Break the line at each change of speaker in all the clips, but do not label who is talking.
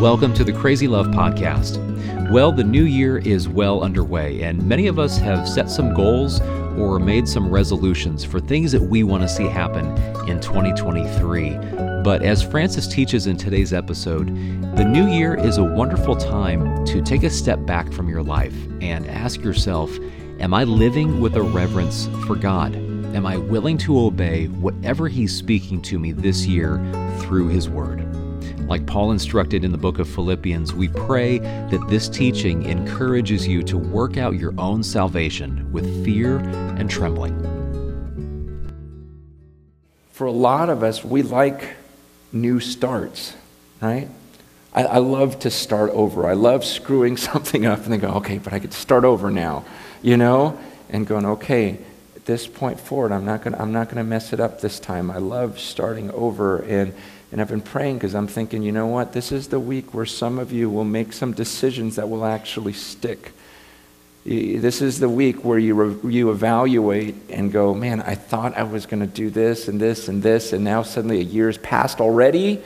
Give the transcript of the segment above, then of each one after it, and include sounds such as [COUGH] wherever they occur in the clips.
Welcome to the Crazy Love Podcast. Well, the new year is well underway, and many of us have set some goals or made some resolutions for things that we want to see happen in 2023. But as Francis teaches in today's episode, the new year is a wonderful time to take a step back from your life and ask yourself Am I living with a reverence for God? Am I willing to obey whatever He's speaking to me this year through His Word? Like Paul instructed in the book of Philippians, we pray that this teaching encourages you to work out your own salvation with fear and trembling.
For a lot of us, we like new starts, right? I, I love to start over. I love screwing [LAUGHS] something up and then go, okay, but I could start over now, you know? And going, okay, at this point forward, I'm not not gonna mess it up this time. I love starting over and and I've been praying because I'm thinking, you know what? This is the week where some of you will make some decisions that will actually stick. This is the week where you, re- you evaluate and go, man, I thought I was going to do this and this and this, and now suddenly a year's passed already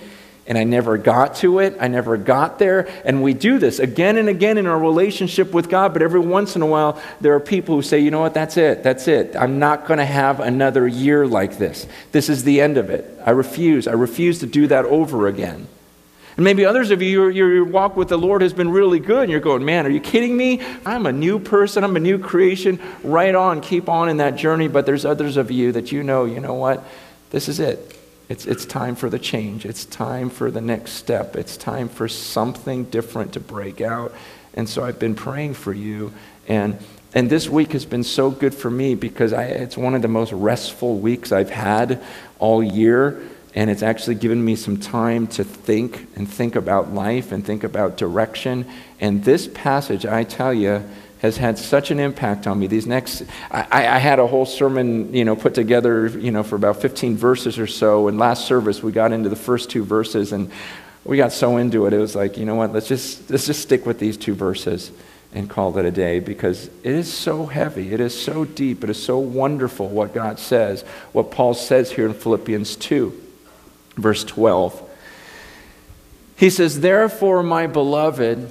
and I never got to it. I never got there. And we do this again and again in our relationship with God, but every once in a while, there are people who say, you know what, that's it, that's it. I'm not going to have another year like this. This is the end of it. I refuse. I refuse to do that over again. And maybe others of you, your, your walk with the Lord has been really good, and you're going, man, are you kidding me? I'm a new person, I'm a new creation. Right on, keep on in that journey. But there's others of you that you know, you know what? This is it. It's, it's time for the change. It's time for the next step. It's time for something different to break out. And so I've been praying for you. And, and this week has been so good for me because I, it's one of the most restful weeks I've had all year. And it's actually given me some time to think and think about life and think about direction. And this passage, I tell you, has had such an impact on me. These next, I, I, had a whole sermon, you know, put together, you know, for about 15 verses or so. And last service, we got into the first two verses, and we got so into it. It was like, you know what? Let's just let's just stick with these two verses and call it a day because it is so heavy. It is so deep. It is so wonderful what God says. What Paul says here in Philippians 2, verse 12. He says, "Therefore, my beloved."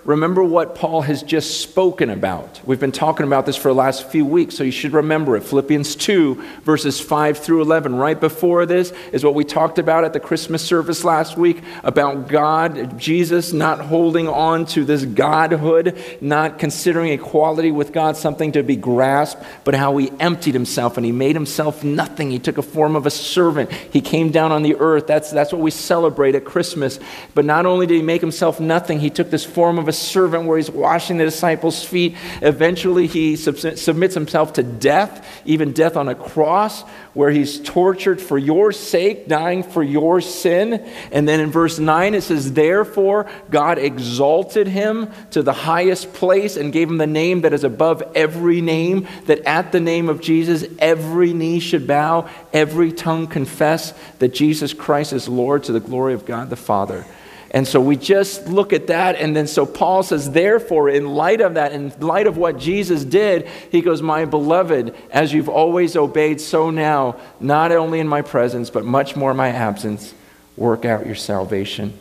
remember what Paul has just spoken about. We've been talking about this for the last few weeks, so you should remember it. Philippians 2, verses 5 through 11. Right before this is what we talked about at the Christmas service last week about God, Jesus not holding on to this godhood, not considering equality with God something to be grasped, but how he emptied himself and he made himself nothing. He took a form of a servant. He came down on the earth. That's, that's what we celebrate at Christmas. But not only did he make himself nothing, he took this form of a servant where he's washing the disciples' feet. Eventually, he submits himself to death, even death on a cross, where he's tortured for your sake, dying for your sin. And then in verse 9, it says, Therefore, God exalted him to the highest place and gave him the name that is above every name, that at the name of Jesus, every knee should bow, every tongue confess that Jesus Christ is Lord to the glory of God the Father. And so we just look at that. And then so Paul says, therefore, in light of that, in light of what Jesus did, he goes, My beloved, as you've always obeyed, so now, not only in my presence, but much more in my absence, work out your salvation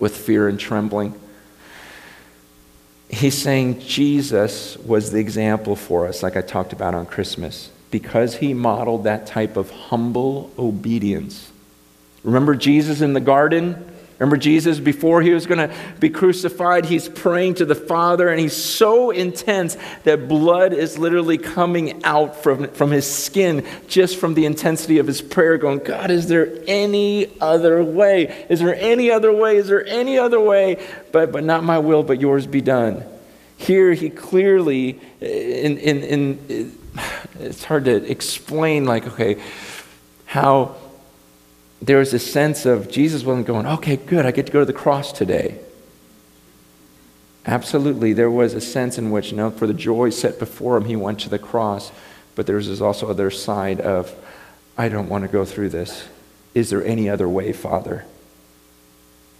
with fear and trembling. He's saying Jesus was the example for us, like I talked about on Christmas, because he modeled that type of humble obedience. Remember Jesus in the garden? Remember Jesus, before he was going to be crucified, he's praying to the Father, and he's so intense that blood is literally coming out from, from his skin just from the intensity of his prayer, going, God, is there any other way? Is there any other way? Is there any other way? But, but not my will, but yours be done. Here, he clearly, in, in, in, [SIGHS] it's hard to explain, like, okay, how there was a sense of Jesus wasn't going, okay, good, I get to go to the cross today. Absolutely, there was a sense in which, you know, for the joy set before him, he went to the cross. But there's also other side of, I don't want to go through this. Is there any other way, Father?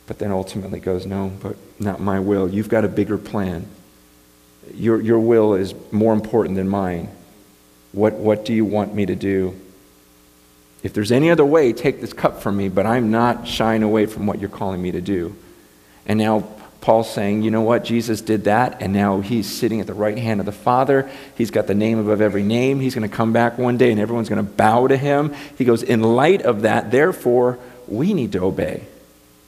But then ultimately goes, No, but not my will. You've got a bigger plan. Your, your will is more important than mine. What, what do you want me to do? If there's any other way, take this cup from me, but I'm not shying away from what you're calling me to do. And now Paul's saying, you know what? Jesus did that, and now he's sitting at the right hand of the Father. He's got the name above every name. He's going to come back one day, and everyone's going to bow to him. He goes, in light of that, therefore, we need to obey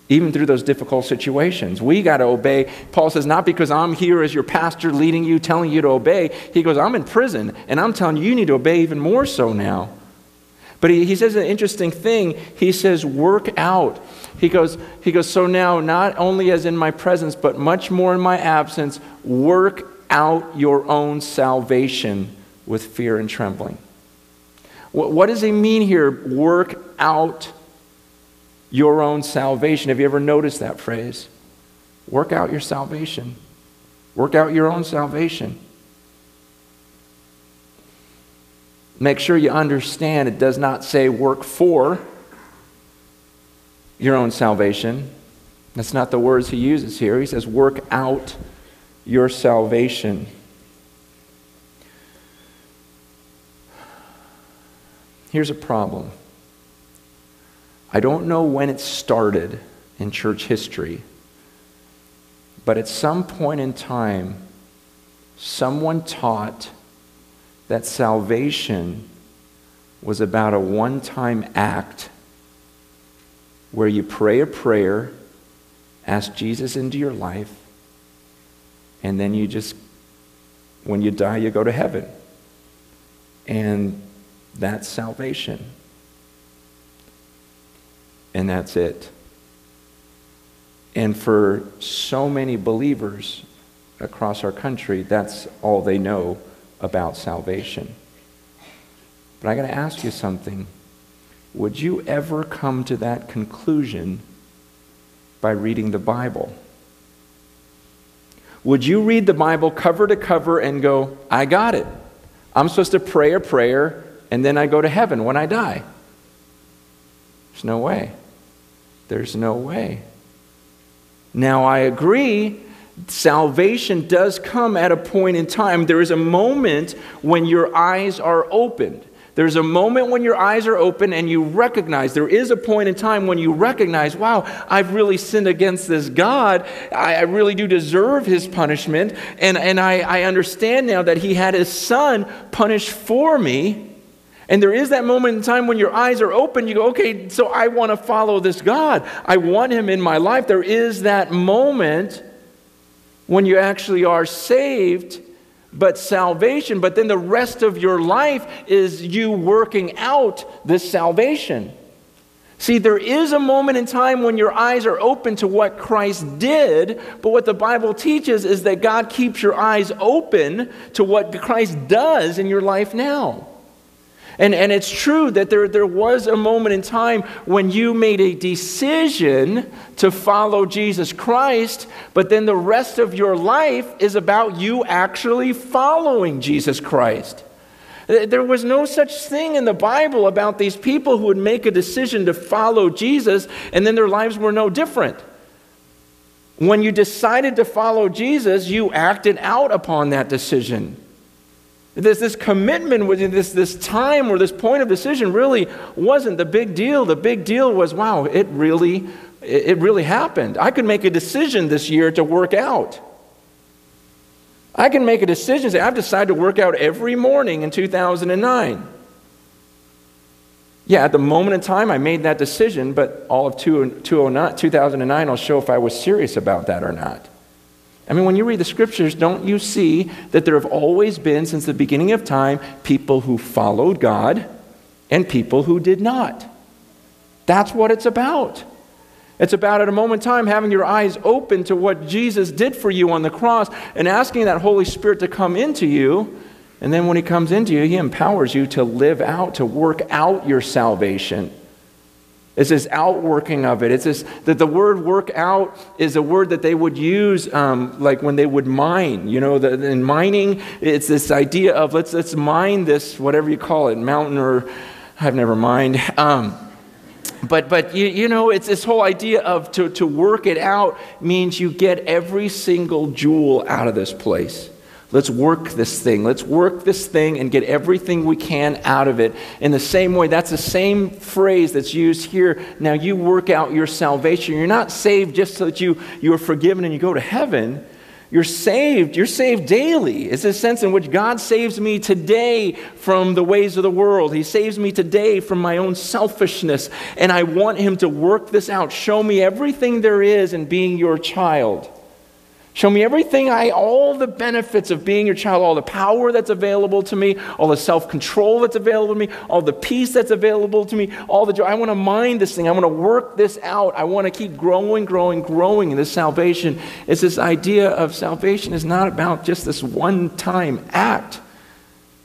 even through those difficult situations. We got to obey. Paul says, not because I'm here as your pastor leading you, telling you to obey. He goes, I'm in prison, and I'm telling you, you need to obey even more so now. But he, he says an interesting thing. He says, work out. He goes, he goes, so now, not only as in my presence, but much more in my absence, work out your own salvation with fear and trembling. What, what does he mean here? Work out your own salvation. Have you ever noticed that phrase? Work out your salvation. Work out your own salvation. Make sure you understand it does not say work for your own salvation. That's not the words he uses here. He says work out your salvation. Here's a problem. I don't know when it started in church history, but at some point in time, someone taught that salvation was about a one time act where you pray a prayer, ask Jesus into your life, and then you just, when you die, you go to heaven. And that's salvation and that's it. And for so many believers across our country, that's all they know about salvation. But I got to ask you something. Would you ever come to that conclusion by reading the Bible? Would you read the Bible cover to cover and go, I got it? I'm supposed to pray a prayer and then I go to heaven when I die? There's no way. There's no way. Now, I agree, salvation does come at a point in time. There is a moment when your eyes are opened. There's a moment when your eyes are open and you recognize, there is a point in time when you recognize, wow, I've really sinned against this God. I, I really do deserve his punishment. And, and I, I understand now that he had his son punished for me. And there is that moment in time when your eyes are open, you go, okay, so I want to follow this God. I want him in my life. There is that moment when you actually are saved, but salvation, but then the rest of your life is you working out this salvation. See, there is a moment in time when your eyes are open to what Christ did, but what the Bible teaches is that God keeps your eyes open to what Christ does in your life now. And, and it's true that there, there was a moment in time when you made a decision to follow Jesus Christ, but then the rest of your life is about you actually following Jesus Christ. There was no such thing in the Bible about these people who would make a decision to follow Jesus and then their lives were no different. When you decided to follow Jesus, you acted out upon that decision. This, this commitment, was this, this time or this point of decision really wasn't the big deal. The big deal was, wow, it really, it really happened. I could make a decision this year to work out. I can make a decision, say, I've decided to work out every morning in 2009. Yeah, at the moment in time, I made that decision, but all of 2009 will show if I was serious about that or not. I mean, when you read the scriptures, don't you see that there have always been, since the beginning of time, people who followed God and people who did not? That's what it's about. It's about, at a moment in time, having your eyes open to what Jesus did for you on the cross and asking that Holy Spirit to come into you. And then when He comes into you, He empowers you to live out, to work out your salvation. It's this outworking of it. It's this, that the word work out is a word that they would use um, like when they would mine. You know, the, in mining, it's this idea of let's, let's mine this, whatever you call it, mountain or I've never mined. [LAUGHS] Um, but but you, you know, it's this whole idea of to, to work it out means you get every single jewel out of this place. Let's work this thing. Let's work this thing and get everything we can out of it. In the same way, that's the same phrase that's used here. Now, you work out your salvation. You're not saved just so that you, you are forgiven and you go to heaven. You're saved. You're saved daily. It's a sense in which God saves me today from the ways of the world. He saves me today from my own selfishness. And I want Him to work this out. Show me everything there is in being your child. Show me everything I, all the benefits of being your child, all the power that's available to me, all the self control that's available to me, all the peace that's available to me, all the joy. I want to mind this thing. I want to work this out. I want to keep growing, growing, growing in this salvation. It's this idea of salvation is not about just this one time act.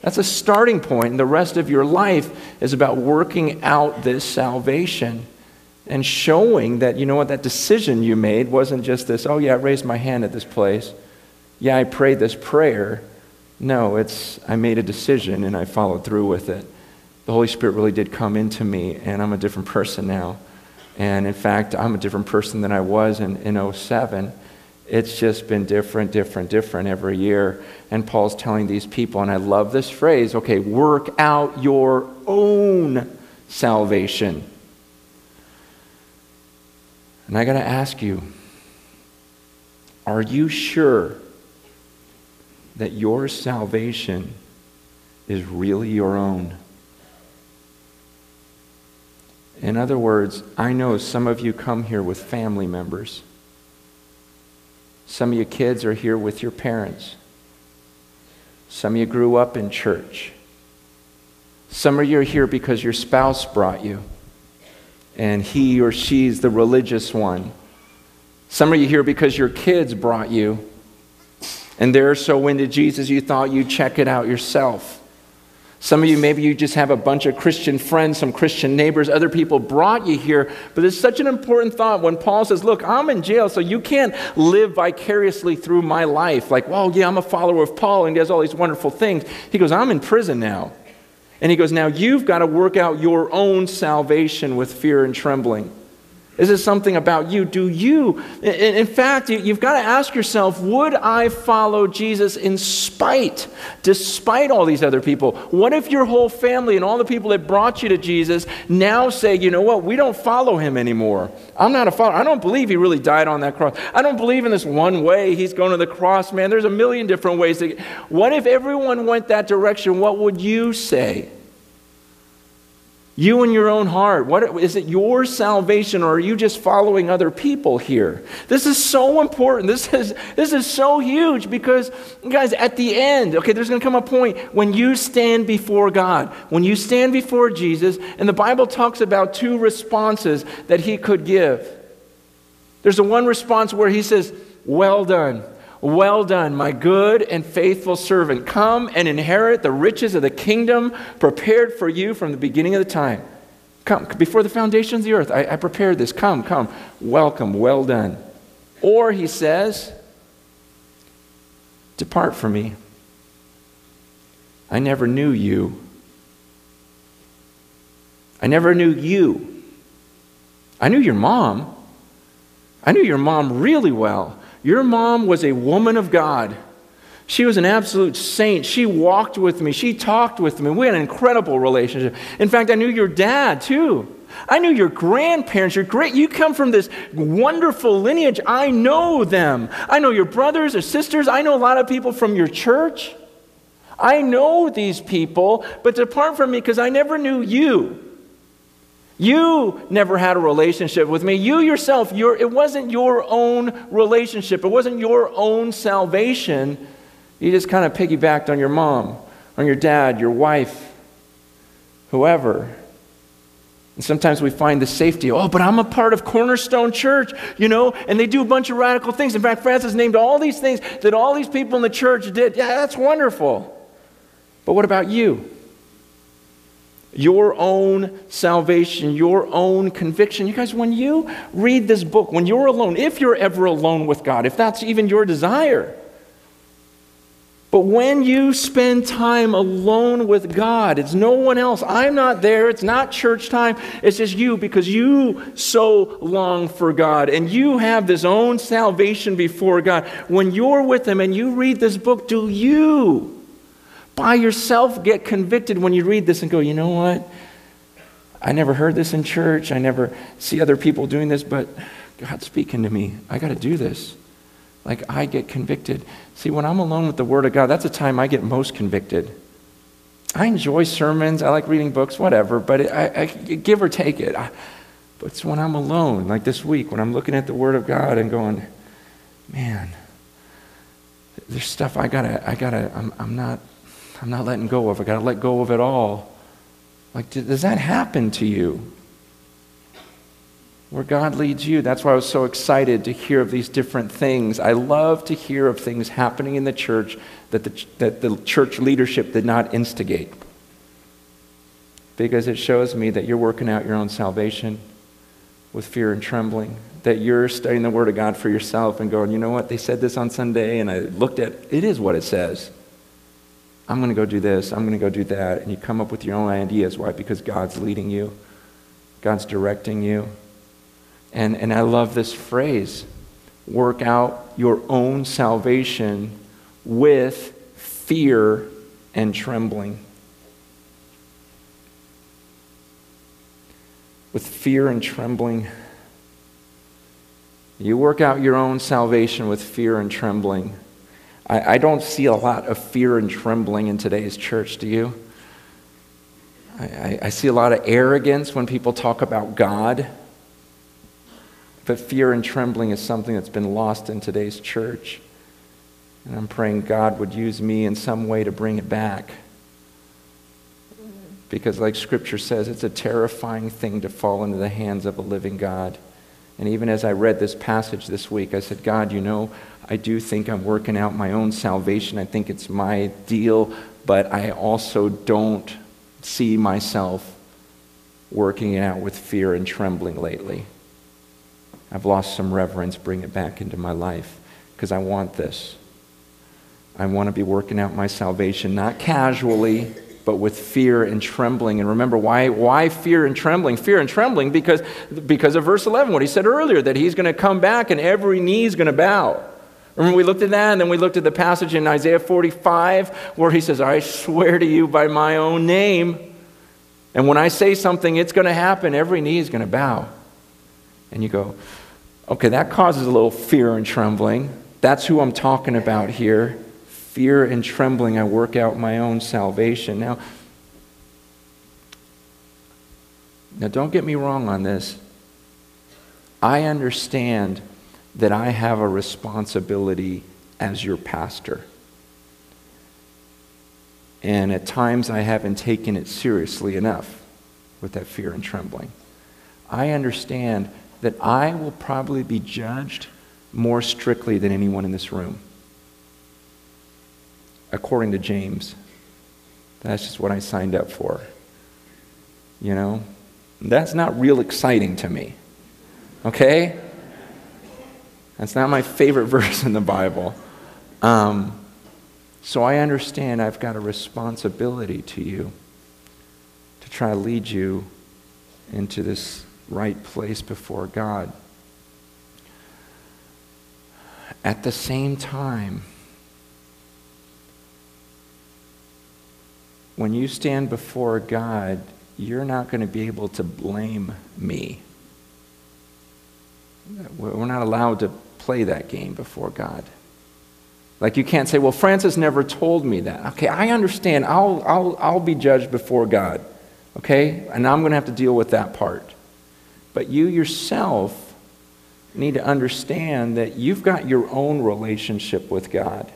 That's a starting point, and the rest of your life is about working out this salvation and showing that, you know what, that decision you made wasn't just this, oh, yeah, I raised my hand at this place. Yeah, I prayed this prayer. No, it's, I made a decision and I followed through with it. The Holy Spirit really did come into me, and I'm a different person now. And in fact, I'm a different person than I was in, in 07. It's just been different, different, different every year. And Paul's telling these people, and I love this phrase okay, work out your own salvation. And I got to ask you are you sure that your salvation is really your own? In other words, I know some of you come here with family members. Some of you kids are here with your parents. Some of you grew up in church. Some of you are here because your spouse brought you and he or she's the religious one. Some of you here because your kids brought you, and they're so into Jesus you thought you'd check it out yourself. Some of you, maybe you just have a bunch of Christian friends, some Christian neighbors, other people brought you here. But it's such an important thought when Paul says, Look, I'm in jail, so you can't live vicariously through my life. Like, well, yeah, I'm a follower of Paul and he does all these wonderful things. He goes, I'm in prison now. And he goes, Now you've got to work out your own salvation with fear and trembling. Is this something about you? Do you, in fact, you've got to ask yourself, would I follow Jesus in spite, despite all these other people? What if your whole family and all the people that brought you to Jesus now say, you know what, we don't follow him anymore? I'm not a follower. I don't believe he really died on that cross. I don't believe in this one way he's going to the cross, man. There's a million different ways. To, what if everyone went that direction? What would you say? You in your own heart. What, is it your salvation or are you just following other people here? This is so important. This is, this is so huge because, guys, at the end, okay, there's going to come a point when you stand before God, when you stand before Jesus, and the Bible talks about two responses that he could give. There's a one response where he says, Well done. Well done, my good and faithful servant. Come and inherit the riches of the kingdom prepared for you from the beginning of the time. Come, before the foundations of the earth, I, I prepared this. Come, come. Welcome, well done. Or he says, Depart from me. I never knew you. I never knew you. I knew your mom. I knew your mom really well. Your mom was a woman of God. She was an absolute saint. She walked with me. She talked with me. We had an incredible relationship. In fact, I knew your dad too. I knew your grandparents. You're great. You come from this wonderful lineage. I know them. I know your brothers or sisters. I know a lot of people from your church. I know these people, but depart from me because I never knew you. You never had a relationship with me. You yourself, your, it wasn't your own relationship. It wasn't your own salvation. You just kind of piggybacked on your mom, on your dad, your wife, whoever. And sometimes we find the safety, oh, but I'm a part of Cornerstone Church, you know, and they do a bunch of radical things. In fact, Francis named all these things that all these people in the church did. Yeah, that's wonderful. But what about you? Your own salvation, your own conviction. You guys, when you read this book, when you're alone, if you're ever alone with God, if that's even your desire, but when you spend time alone with God, it's no one else. I'm not there. It's not church time. It's just you because you so long for God and you have this own salvation before God. When you're with Him and you read this book, do you by yourself get convicted when you read this and go, you know what? I never heard this in church. I never see other people doing this, but God's speaking to me. I got to do this. Like I get convicted. See, when I'm alone with the Word of God, that's the time I get most convicted. I enjoy sermons. I like reading books, whatever, but it, I, I, give or take it. I, but it's when I'm alone, like this week, when I'm looking at the Word of God and going, man, there's stuff I gotta, I gotta, I'm, I'm not, I'm not letting go of. I gotta let go of it all. Like, does that happen to you? where God leads you. That's why I was so excited to hear of these different things. I love to hear of things happening in the church that the, that the church leadership did not instigate. Because it shows me that you're working out your own salvation with fear and trembling, that you're studying the Word of God for yourself and going, you know what, they said this on Sunday, and I looked at it is what it says. I'm going to go do this, I'm going to go do that. And you come up with your own ideas. Why? Because God's leading you, God's directing you. And, and I love this phrase work out your own salvation with fear and trembling. With fear and trembling. You work out your own salvation with fear and trembling. I, I don't see a lot of fear and trembling in today's church, do you? I, I see a lot of arrogance when people talk about God. But fear and trembling is something that's been lost in today's church. And I'm praying God would use me in some way to bring it back. Because, like Scripture says, it's a terrifying thing to fall into the hands of a living God. And even as I read this passage this week, I said, God, you know, I do think I'm working out my own salvation. I think it's my deal, but I also don't see myself working it out with fear and trembling lately. I've lost some reverence. Bring it back into my life because I want this. I want to be working out my salvation, not casually, but with fear and trembling. And remember, why, why fear and trembling? Fear and trembling because, because of verse 11, what he said earlier, that he's going to come back and every knee is going to bow. Remember, we looked at that, and then we looked at the passage in Isaiah 45 where he says, I swear to you by my own name. And when I say something, it's going to happen. Every knee is going to bow. And you go, Okay, that causes a little fear and trembling. That's who I'm talking about here. Fear and trembling, I work out my own salvation. Now, now don't get me wrong on this. I understand that I have a responsibility as your pastor. And at times I haven't taken it seriously enough with that fear and trembling. I understand that I will probably be judged more strictly than anyone in this room, according to James. That's just what I signed up for. You know? That's not real exciting to me. Okay? That's not my favorite [LAUGHS] verse in the Bible. Um, so I understand I've got a responsibility to you to try to lead you into this right place before God. At the same time, when you stand before God, you're not going to be able to blame me. We're not allowed to play that game before God. Like you can't say, well, Francis never told me that. Okay, I understand. I'll, I'll, I'll be judged before God. Okay? And I'm going to have to deal with that part. But you yourself need to understand that you've got your own relationship with God.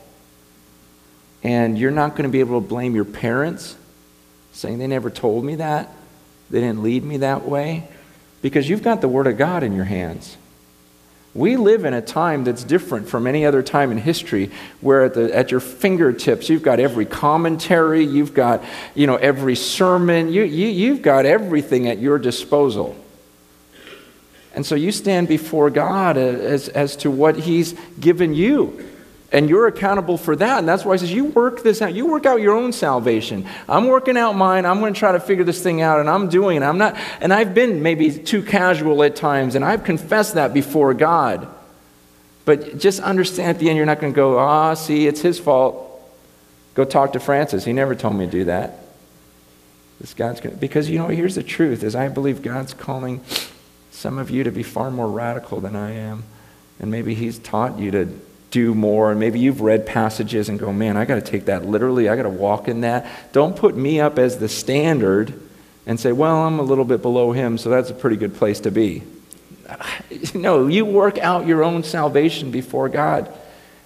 And you're not going to be able to blame your parents saying they never told me that, they didn't lead me that way, because you've got the Word of God in your hands. We live in a time that's different from any other time in history where at, the, at your fingertips you've got every commentary, you've got you know, every sermon, you, you, you've got everything at your disposal. And so you stand before God as, as to what He's given you. And you're accountable for that. And that's why he says, You work this out. You work out your own salvation. I'm working out mine. I'm going to try to figure this thing out. And I'm doing it. I'm not, and I've been maybe too casual at times. And I've confessed that before God. But just understand at the end, you're not going to go, Ah, see, it's his fault. Go talk to Francis. He never told me to do that. This God's going because, you know, here's the truth is I believe God's calling some of you to be far more radical than I am. And maybe he's taught you to do more. And maybe you've read passages and go, man, I got to take that literally. I got to walk in that. Don't put me up as the standard and say, well, I'm a little bit below him, so that's a pretty good place to be. [SIGHS] No, you work out your own salvation before God,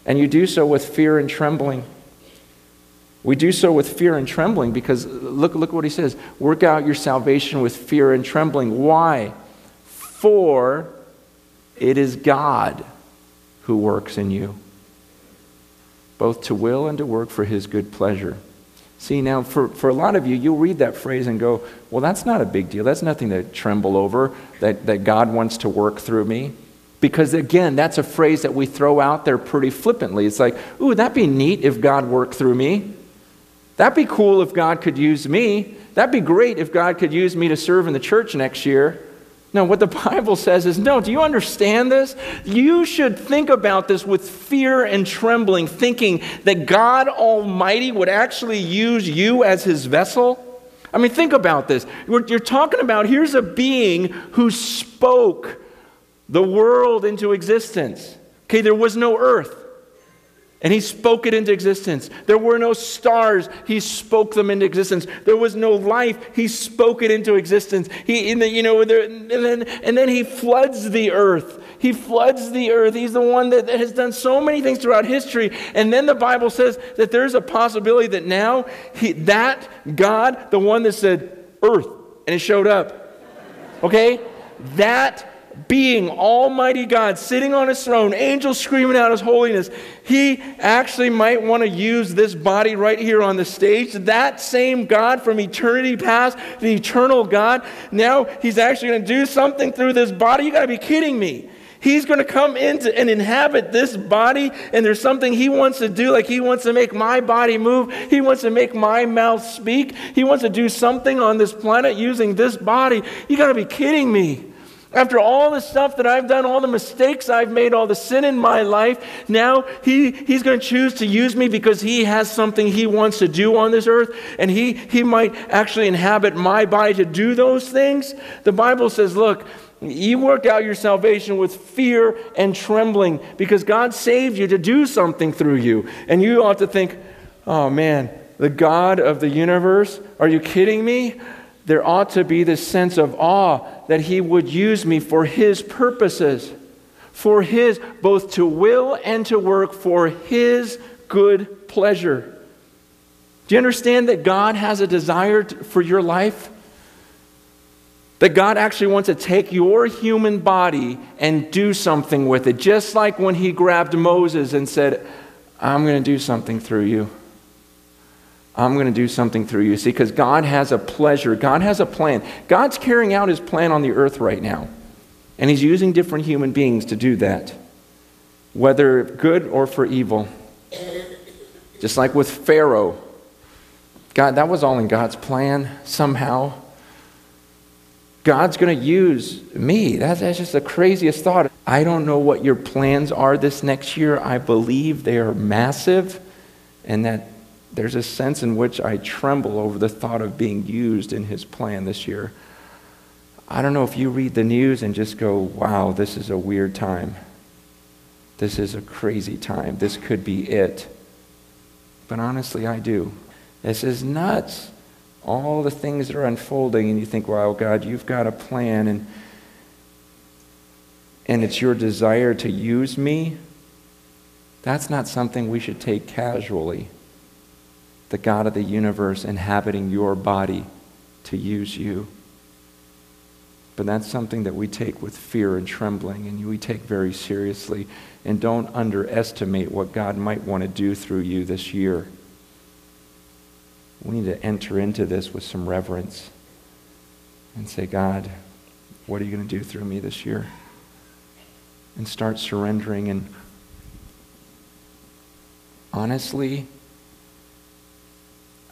and you do so with fear and trembling. We do so with fear and trembling because look, look what he says work out your salvation with fear and trembling. Why? For it is God who works in you, both to will and to work for his good pleasure. See, now, for, for a lot of you, you'll read that phrase and go, well, that's not a big deal. That's nothing to tremble over, that, that God wants to work through me. Because again, that's a phrase that we throw out there pretty flippantly. It's like, ooh, that'd be neat if God worked through me. That'd be cool if God could use me. That'd be great if God could use me to serve in the church next year. No, what the [LAUGHS] Bible says is no, do you understand this? You should think about this with fear and trembling, thinking that God Almighty would actually use you as his vessel. I mean, think about this. You're talking about here's a being who spoke the world into existence. Okay, there was no earth. And he spoke it into existence. There were no stars. He spoke them into existence. There was no life. He spoke it into existence. He, in the, you know, there, and, then, and then he floods the earth. He floods the earth. He's the one that has done so many things throughout history. And then the Bible says that there's a possibility that now he, that God, the one that said earth, and it showed up. Okay? That being, Almighty God, sitting on his throne, angels screaming out his holiness, he actually might want to use this body right here on the stage. That same God from eternity past, the eternal God, now he's actually going to do something through this body. You got to be kidding me. He's going to come into and inhabit this body, and there's something he wants to do. Like he wants to make my body move. He wants to make my mouth speak. He wants to do something on this planet using this body. You got to be kidding me. After all the stuff that I've done, all the mistakes I've made, all the sin in my life, now he, he's going to choose to use me because he has something he wants to do on this earth, and he, he might actually inhabit my body to do those things. The Bible says, look, you worked out your salvation with fear and trembling because God saved you to do something through you. And you ought to think, oh man, the God of the universe, are you kidding me? There ought to be this sense of awe that He would use me for His purposes, for His, both to will and to work for His good pleasure. Do you understand that God has a desire for your life? That God actually wants to take your human body and do something with it, just like when He grabbed Moses and said, I'm going to do something through you. I'm going to do something through you. See, because God has a pleasure, God has a plan. God's carrying out his plan on the earth right now. And he's using different human beings to do that, whether good or for evil. Just like with Pharaoh. God, that was all in God's plan somehow. God's going to use me. That's, that's just the craziest thought. I don't know what your plans are this next year. I believe they are massive and that there's a sense in which I tremble over the thought of being used in his plan this year. I don't know if you read the news and just go, wow, this is a weird time. This is a crazy time. This could be it. But honestly, I do. This is nuts. All the things that are unfolding, and you think, wow, God, you've got a plan, and, and it's your desire to use me. That's not something we should take casually the God of the universe inhabiting your body to use you. But that's something that we take with fear and trembling, and we take very seriously. And don't underestimate what God might want to do through you this year. We need to enter into this with some reverence and say, God, what are you going to do through me this year? And start surrendering. And honestly,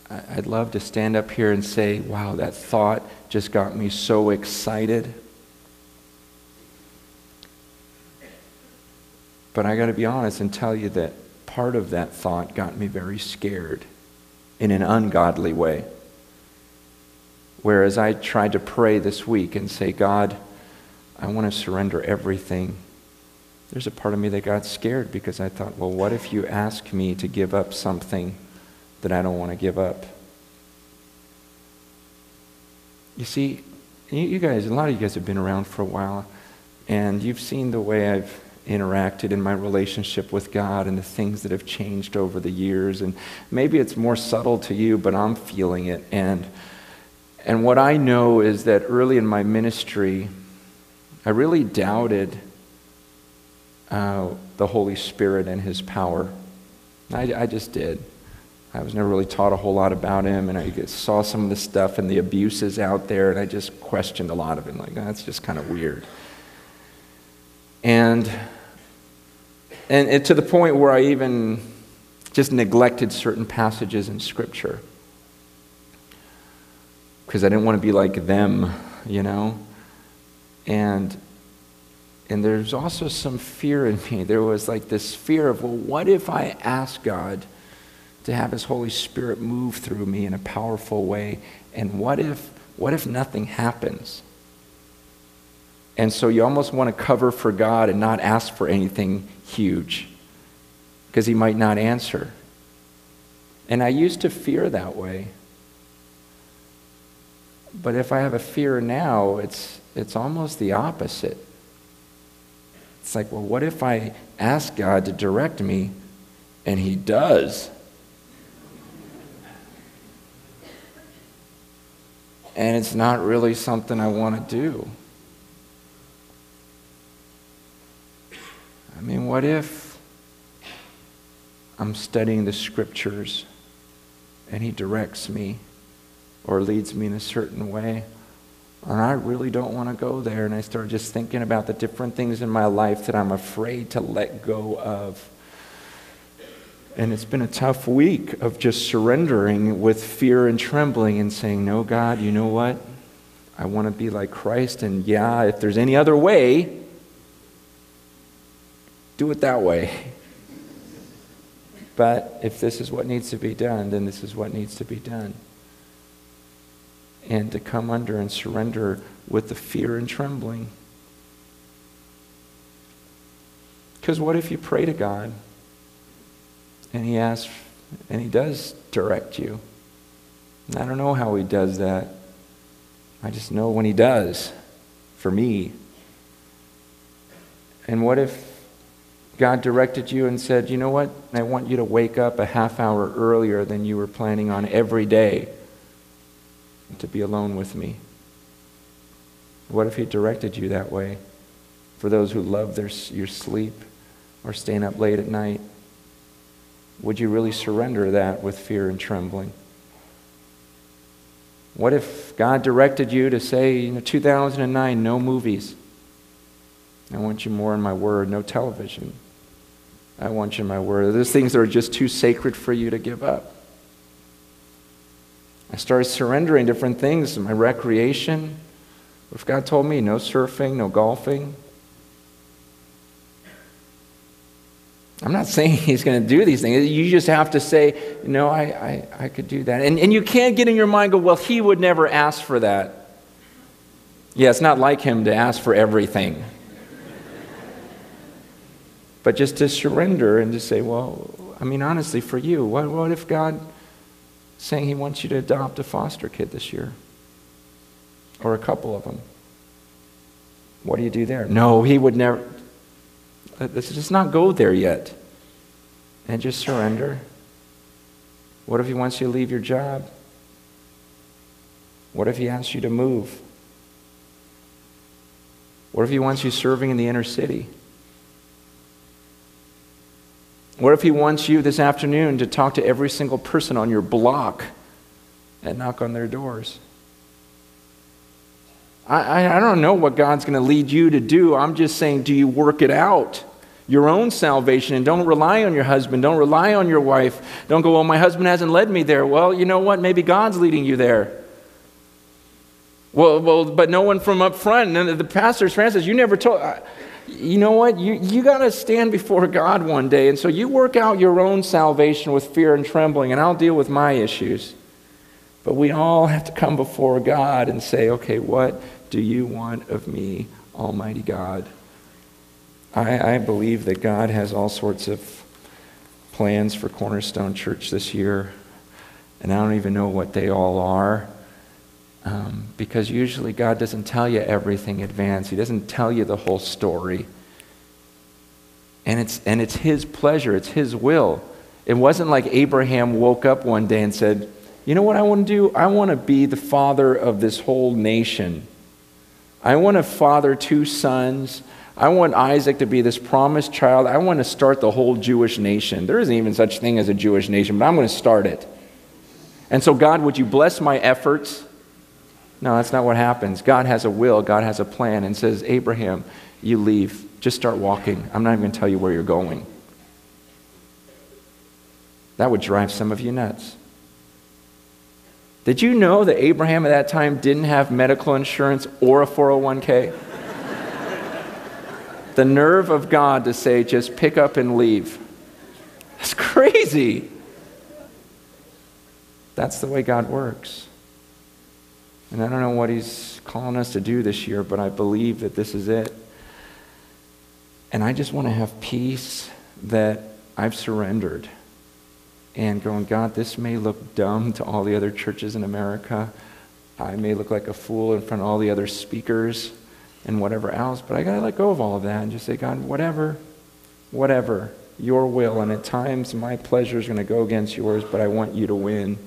I'd love to stand up here and say, wow, that thought just got me so excited. But I got to be honest and tell you that part of that thought got me very scared in an ungodly way. Whereas I tried to pray this week and say, God, I want to surrender everything. There's a part of me that got scared because I thought, well, what if you ask me to give up something that I don't want to give up? You see, you guys, a lot of you guys have been around for a while, and you've seen the way I've interacted in my relationship with God and the things that have changed over the years. And maybe it's more subtle to you, but I'm feeling it. And and what I know is that early in my ministry, I really doubted uh, the Holy Spirit and His power. I, I, just did. I was never really taught a whole lot about Him, and I saw some of the stuff and the abuses out there, and I just questioned a lot of it. Like, that's just kind of weird. And, and to the point where I even just neglected certain passages in Scripture because I didn't want to be like them, you know? And and there's also some fear in me. There was like this fear of, well, what if I ask God to have his Holy Spirit move through me in a powerful way? And what if what if nothing happens? And so you almost want to cover for God and not ask for anything huge because he might not answer. And I used to fear that way. But if I have a fear now, it's, it's almost the opposite. It's like, well, what if I ask God to direct me and He does? And it's not really something I want to do. I mean, what if I'm studying the scriptures and He directs me? or leads me in a certain way. And I really don't want to go there. And I start just thinking about the different things in my life that I'm afraid to let go of. And it's been a tough week of just surrendering with fear and trembling and saying, No, God, you know what? I want to be like Christ. And yeah, if there's any other way, do it that way. [LAUGHS] But if this is what needs to be done, then this is what needs to be done and to come under and surrender with the fear and trembling. Because what if you pray to God and He asks, and He does direct you? And I don't know how He does that. I just know when He does, for me. And what if God directed you and said, you know what? I want you to wake up a half hour earlier than you were planning on every day to be alone with me? What if He directed you that way? For those who love their, your sleep or staying up late at night, would you really surrender that with fear and trembling? What if God directed you to say, you know, 2009, no movies? I want you more in my word, no television. I want you in my word. There's things that are just too sacred for you to give up. I started surrendering different things, my recreation. If God told me no surfing, no golfing, I'm not [LAUGHS] saying he's going to do these things. You just have to say, no, I, I, I could do that. And, and you can't get in your mind go, well, he would never ask for that. Yeah, it's not like him to ask for everything. [LAUGHS] but just to surrender and to say, well, I mean, honestly, for you, what, what if God saying he wants you to adopt a foster kid this year or a couple of them. What do you do there? No, he would never. Let's just not go there yet. And just surrender. What if he wants you to leave your job? What if he asks you to move? What if He wants you serving in the inner city? What if He wants you this afternoon to talk to every single person on your block and knock on their doors? I, I don't know what God's going to lead you to do. I'm just saying, do you work it out? Your own salvation, and don't rely on your husband. Don't rely on your wife. Don't go, well, my husband hasn't led me there. Well, you know what? Maybe God's leading you there. Well, well but no one from up front. And the pastor's says, You never told. Uh, you know what? You, you got to stand before God one day. And so you work out your own salvation with fear and trembling, and I'll deal with my issues. But we all have to come before God and say, Okay, what do you want of me, Almighty God? I, I believe that God has all sorts of plans for Cornerstone Church this year, and I don't even know what they all are. Um, because usually God doesn't tell you everything in advance. He doesn't tell you the whole story. And it's, and it's His pleasure, it's His will. It wasn't like Abraham woke up one day and said, You know what I want to do? I want to be the father of this whole nation. I want to father two sons. I want Isaac to be this promised child. I want to start the whole Jewish nation. There isn't even such thing as a Jewish nation, but I'm going to start it. And so, God, would you bless my efforts? No, that's not what happens. God has a will, God has a plan, and says, Abraham, you leave. Just start walking. I'm not even going to tell you where you're going. That would drive some of you nuts. Did you know that Abraham at that time didn't have medical insurance or a 401k? the nerve of God to say, just pick up and leave. That's crazy. That's the way God works. And I don't know what He's calling us to do this year, but I believe that this is it. And I just want to have peace that I've surrendered and going, God, this may look dumb to all the other churches in America. I may look like a fool in front of all the other speakers and whatever else, but I got to let go of all of that and just say, God, whatever, whatever, your will. And at times, my pleasure is going to go against yours, but I want you to win.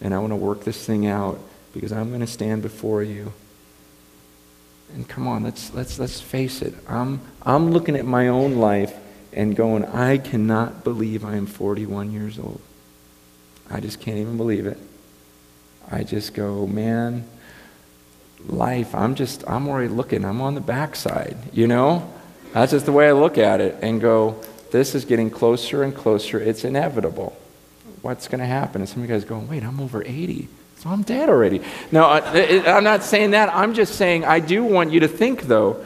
And I want to work this thing out because I'm going to stand before you. And come on, let's, let's, let's face it. I'm, I'm looking at my own life and going, I cannot believe I am 41 years old. I just can't even believe it. I just go, man, life, I'm just, I'm already looking, I'm on the backside, you know? That's just the way I look at it and go, this is getting closer and closer. It's inevitable. What's going to happen? And some of you guys going, wait, I'm over 80. So I'm dead already. No, I, I'm not saying that. I'm just saying I do want you to think, though.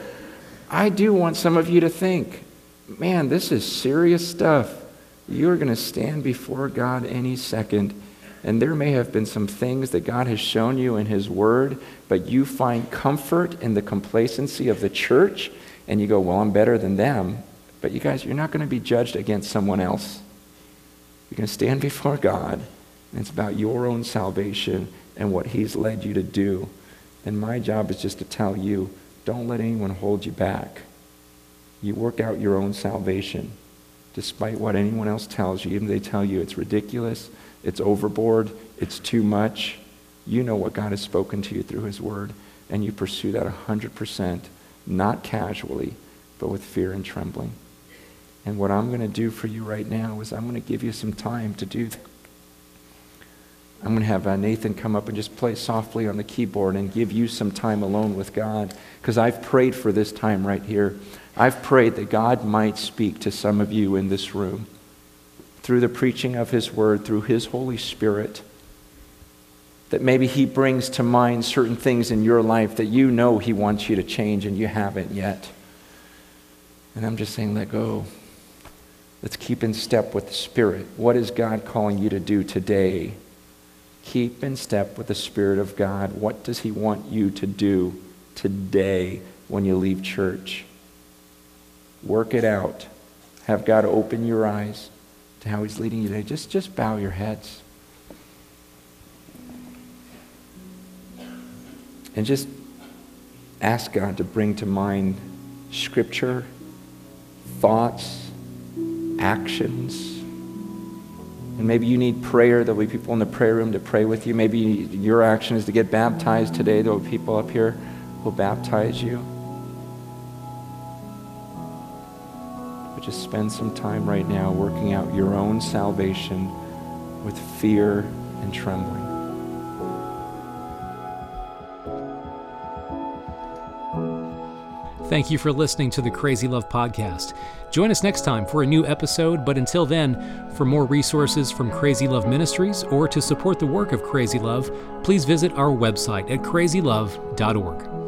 I do want some of you to think man, this is serious stuff. You're going to stand before God any second. And there may have been some things that God has shown you in His Word, but you find comfort in the complacency of the church, and you go, Well, I'm better than them. But you guys, you're not going to be judged against someone else. You're going to stand [LAUGHS] before God, and it's about your own salvation and what He's led you to do. And my job is just to tell you don't let anyone hold you back. You work out your own salvation despite what anyone else tells you. Even they tell you it's ridiculous, it's overboard, it's too much. You know what God has spoken to you through His Word, and you pursue that 100%, not casually, but with fear and trembling. And what I'm going to do for you right now is I'm going to give you some time to do that. I'm going to have uh, Nathan come up and just play softly on the keyboard and give you some time alone with God because I've prayed for this time right here. I've prayed that God might speak to some of you in this room through the preaching of His Word, through His Holy Spirit. That maybe He brings to mind certain things in your life that you know He wants you to change and you haven't yet. And I'm just saying, let go. Let's keep in step with the Spirit. What is God calling you to do today? Keep in step with the Spirit of God. What does He want you to do today when you leave church? Work it out. Have God open your eyes to how He's leading you today. Just, just bow your heads. And just ask God to bring to mind scripture, thoughts, actions. And maybe you need prayer. There'll be people in the prayer room to pray with you. Maybe your action is to get baptized today. There will be people up here who will baptize you. But just spend some time right now working out your own salvation with fear and trembling.
Thank you for listening to the Crazy Love Podcast. Join us next time for a new episode, but until then, for more resources from Crazy Love Ministries or to support the work of Crazy Love, please visit our website at crazylove.org.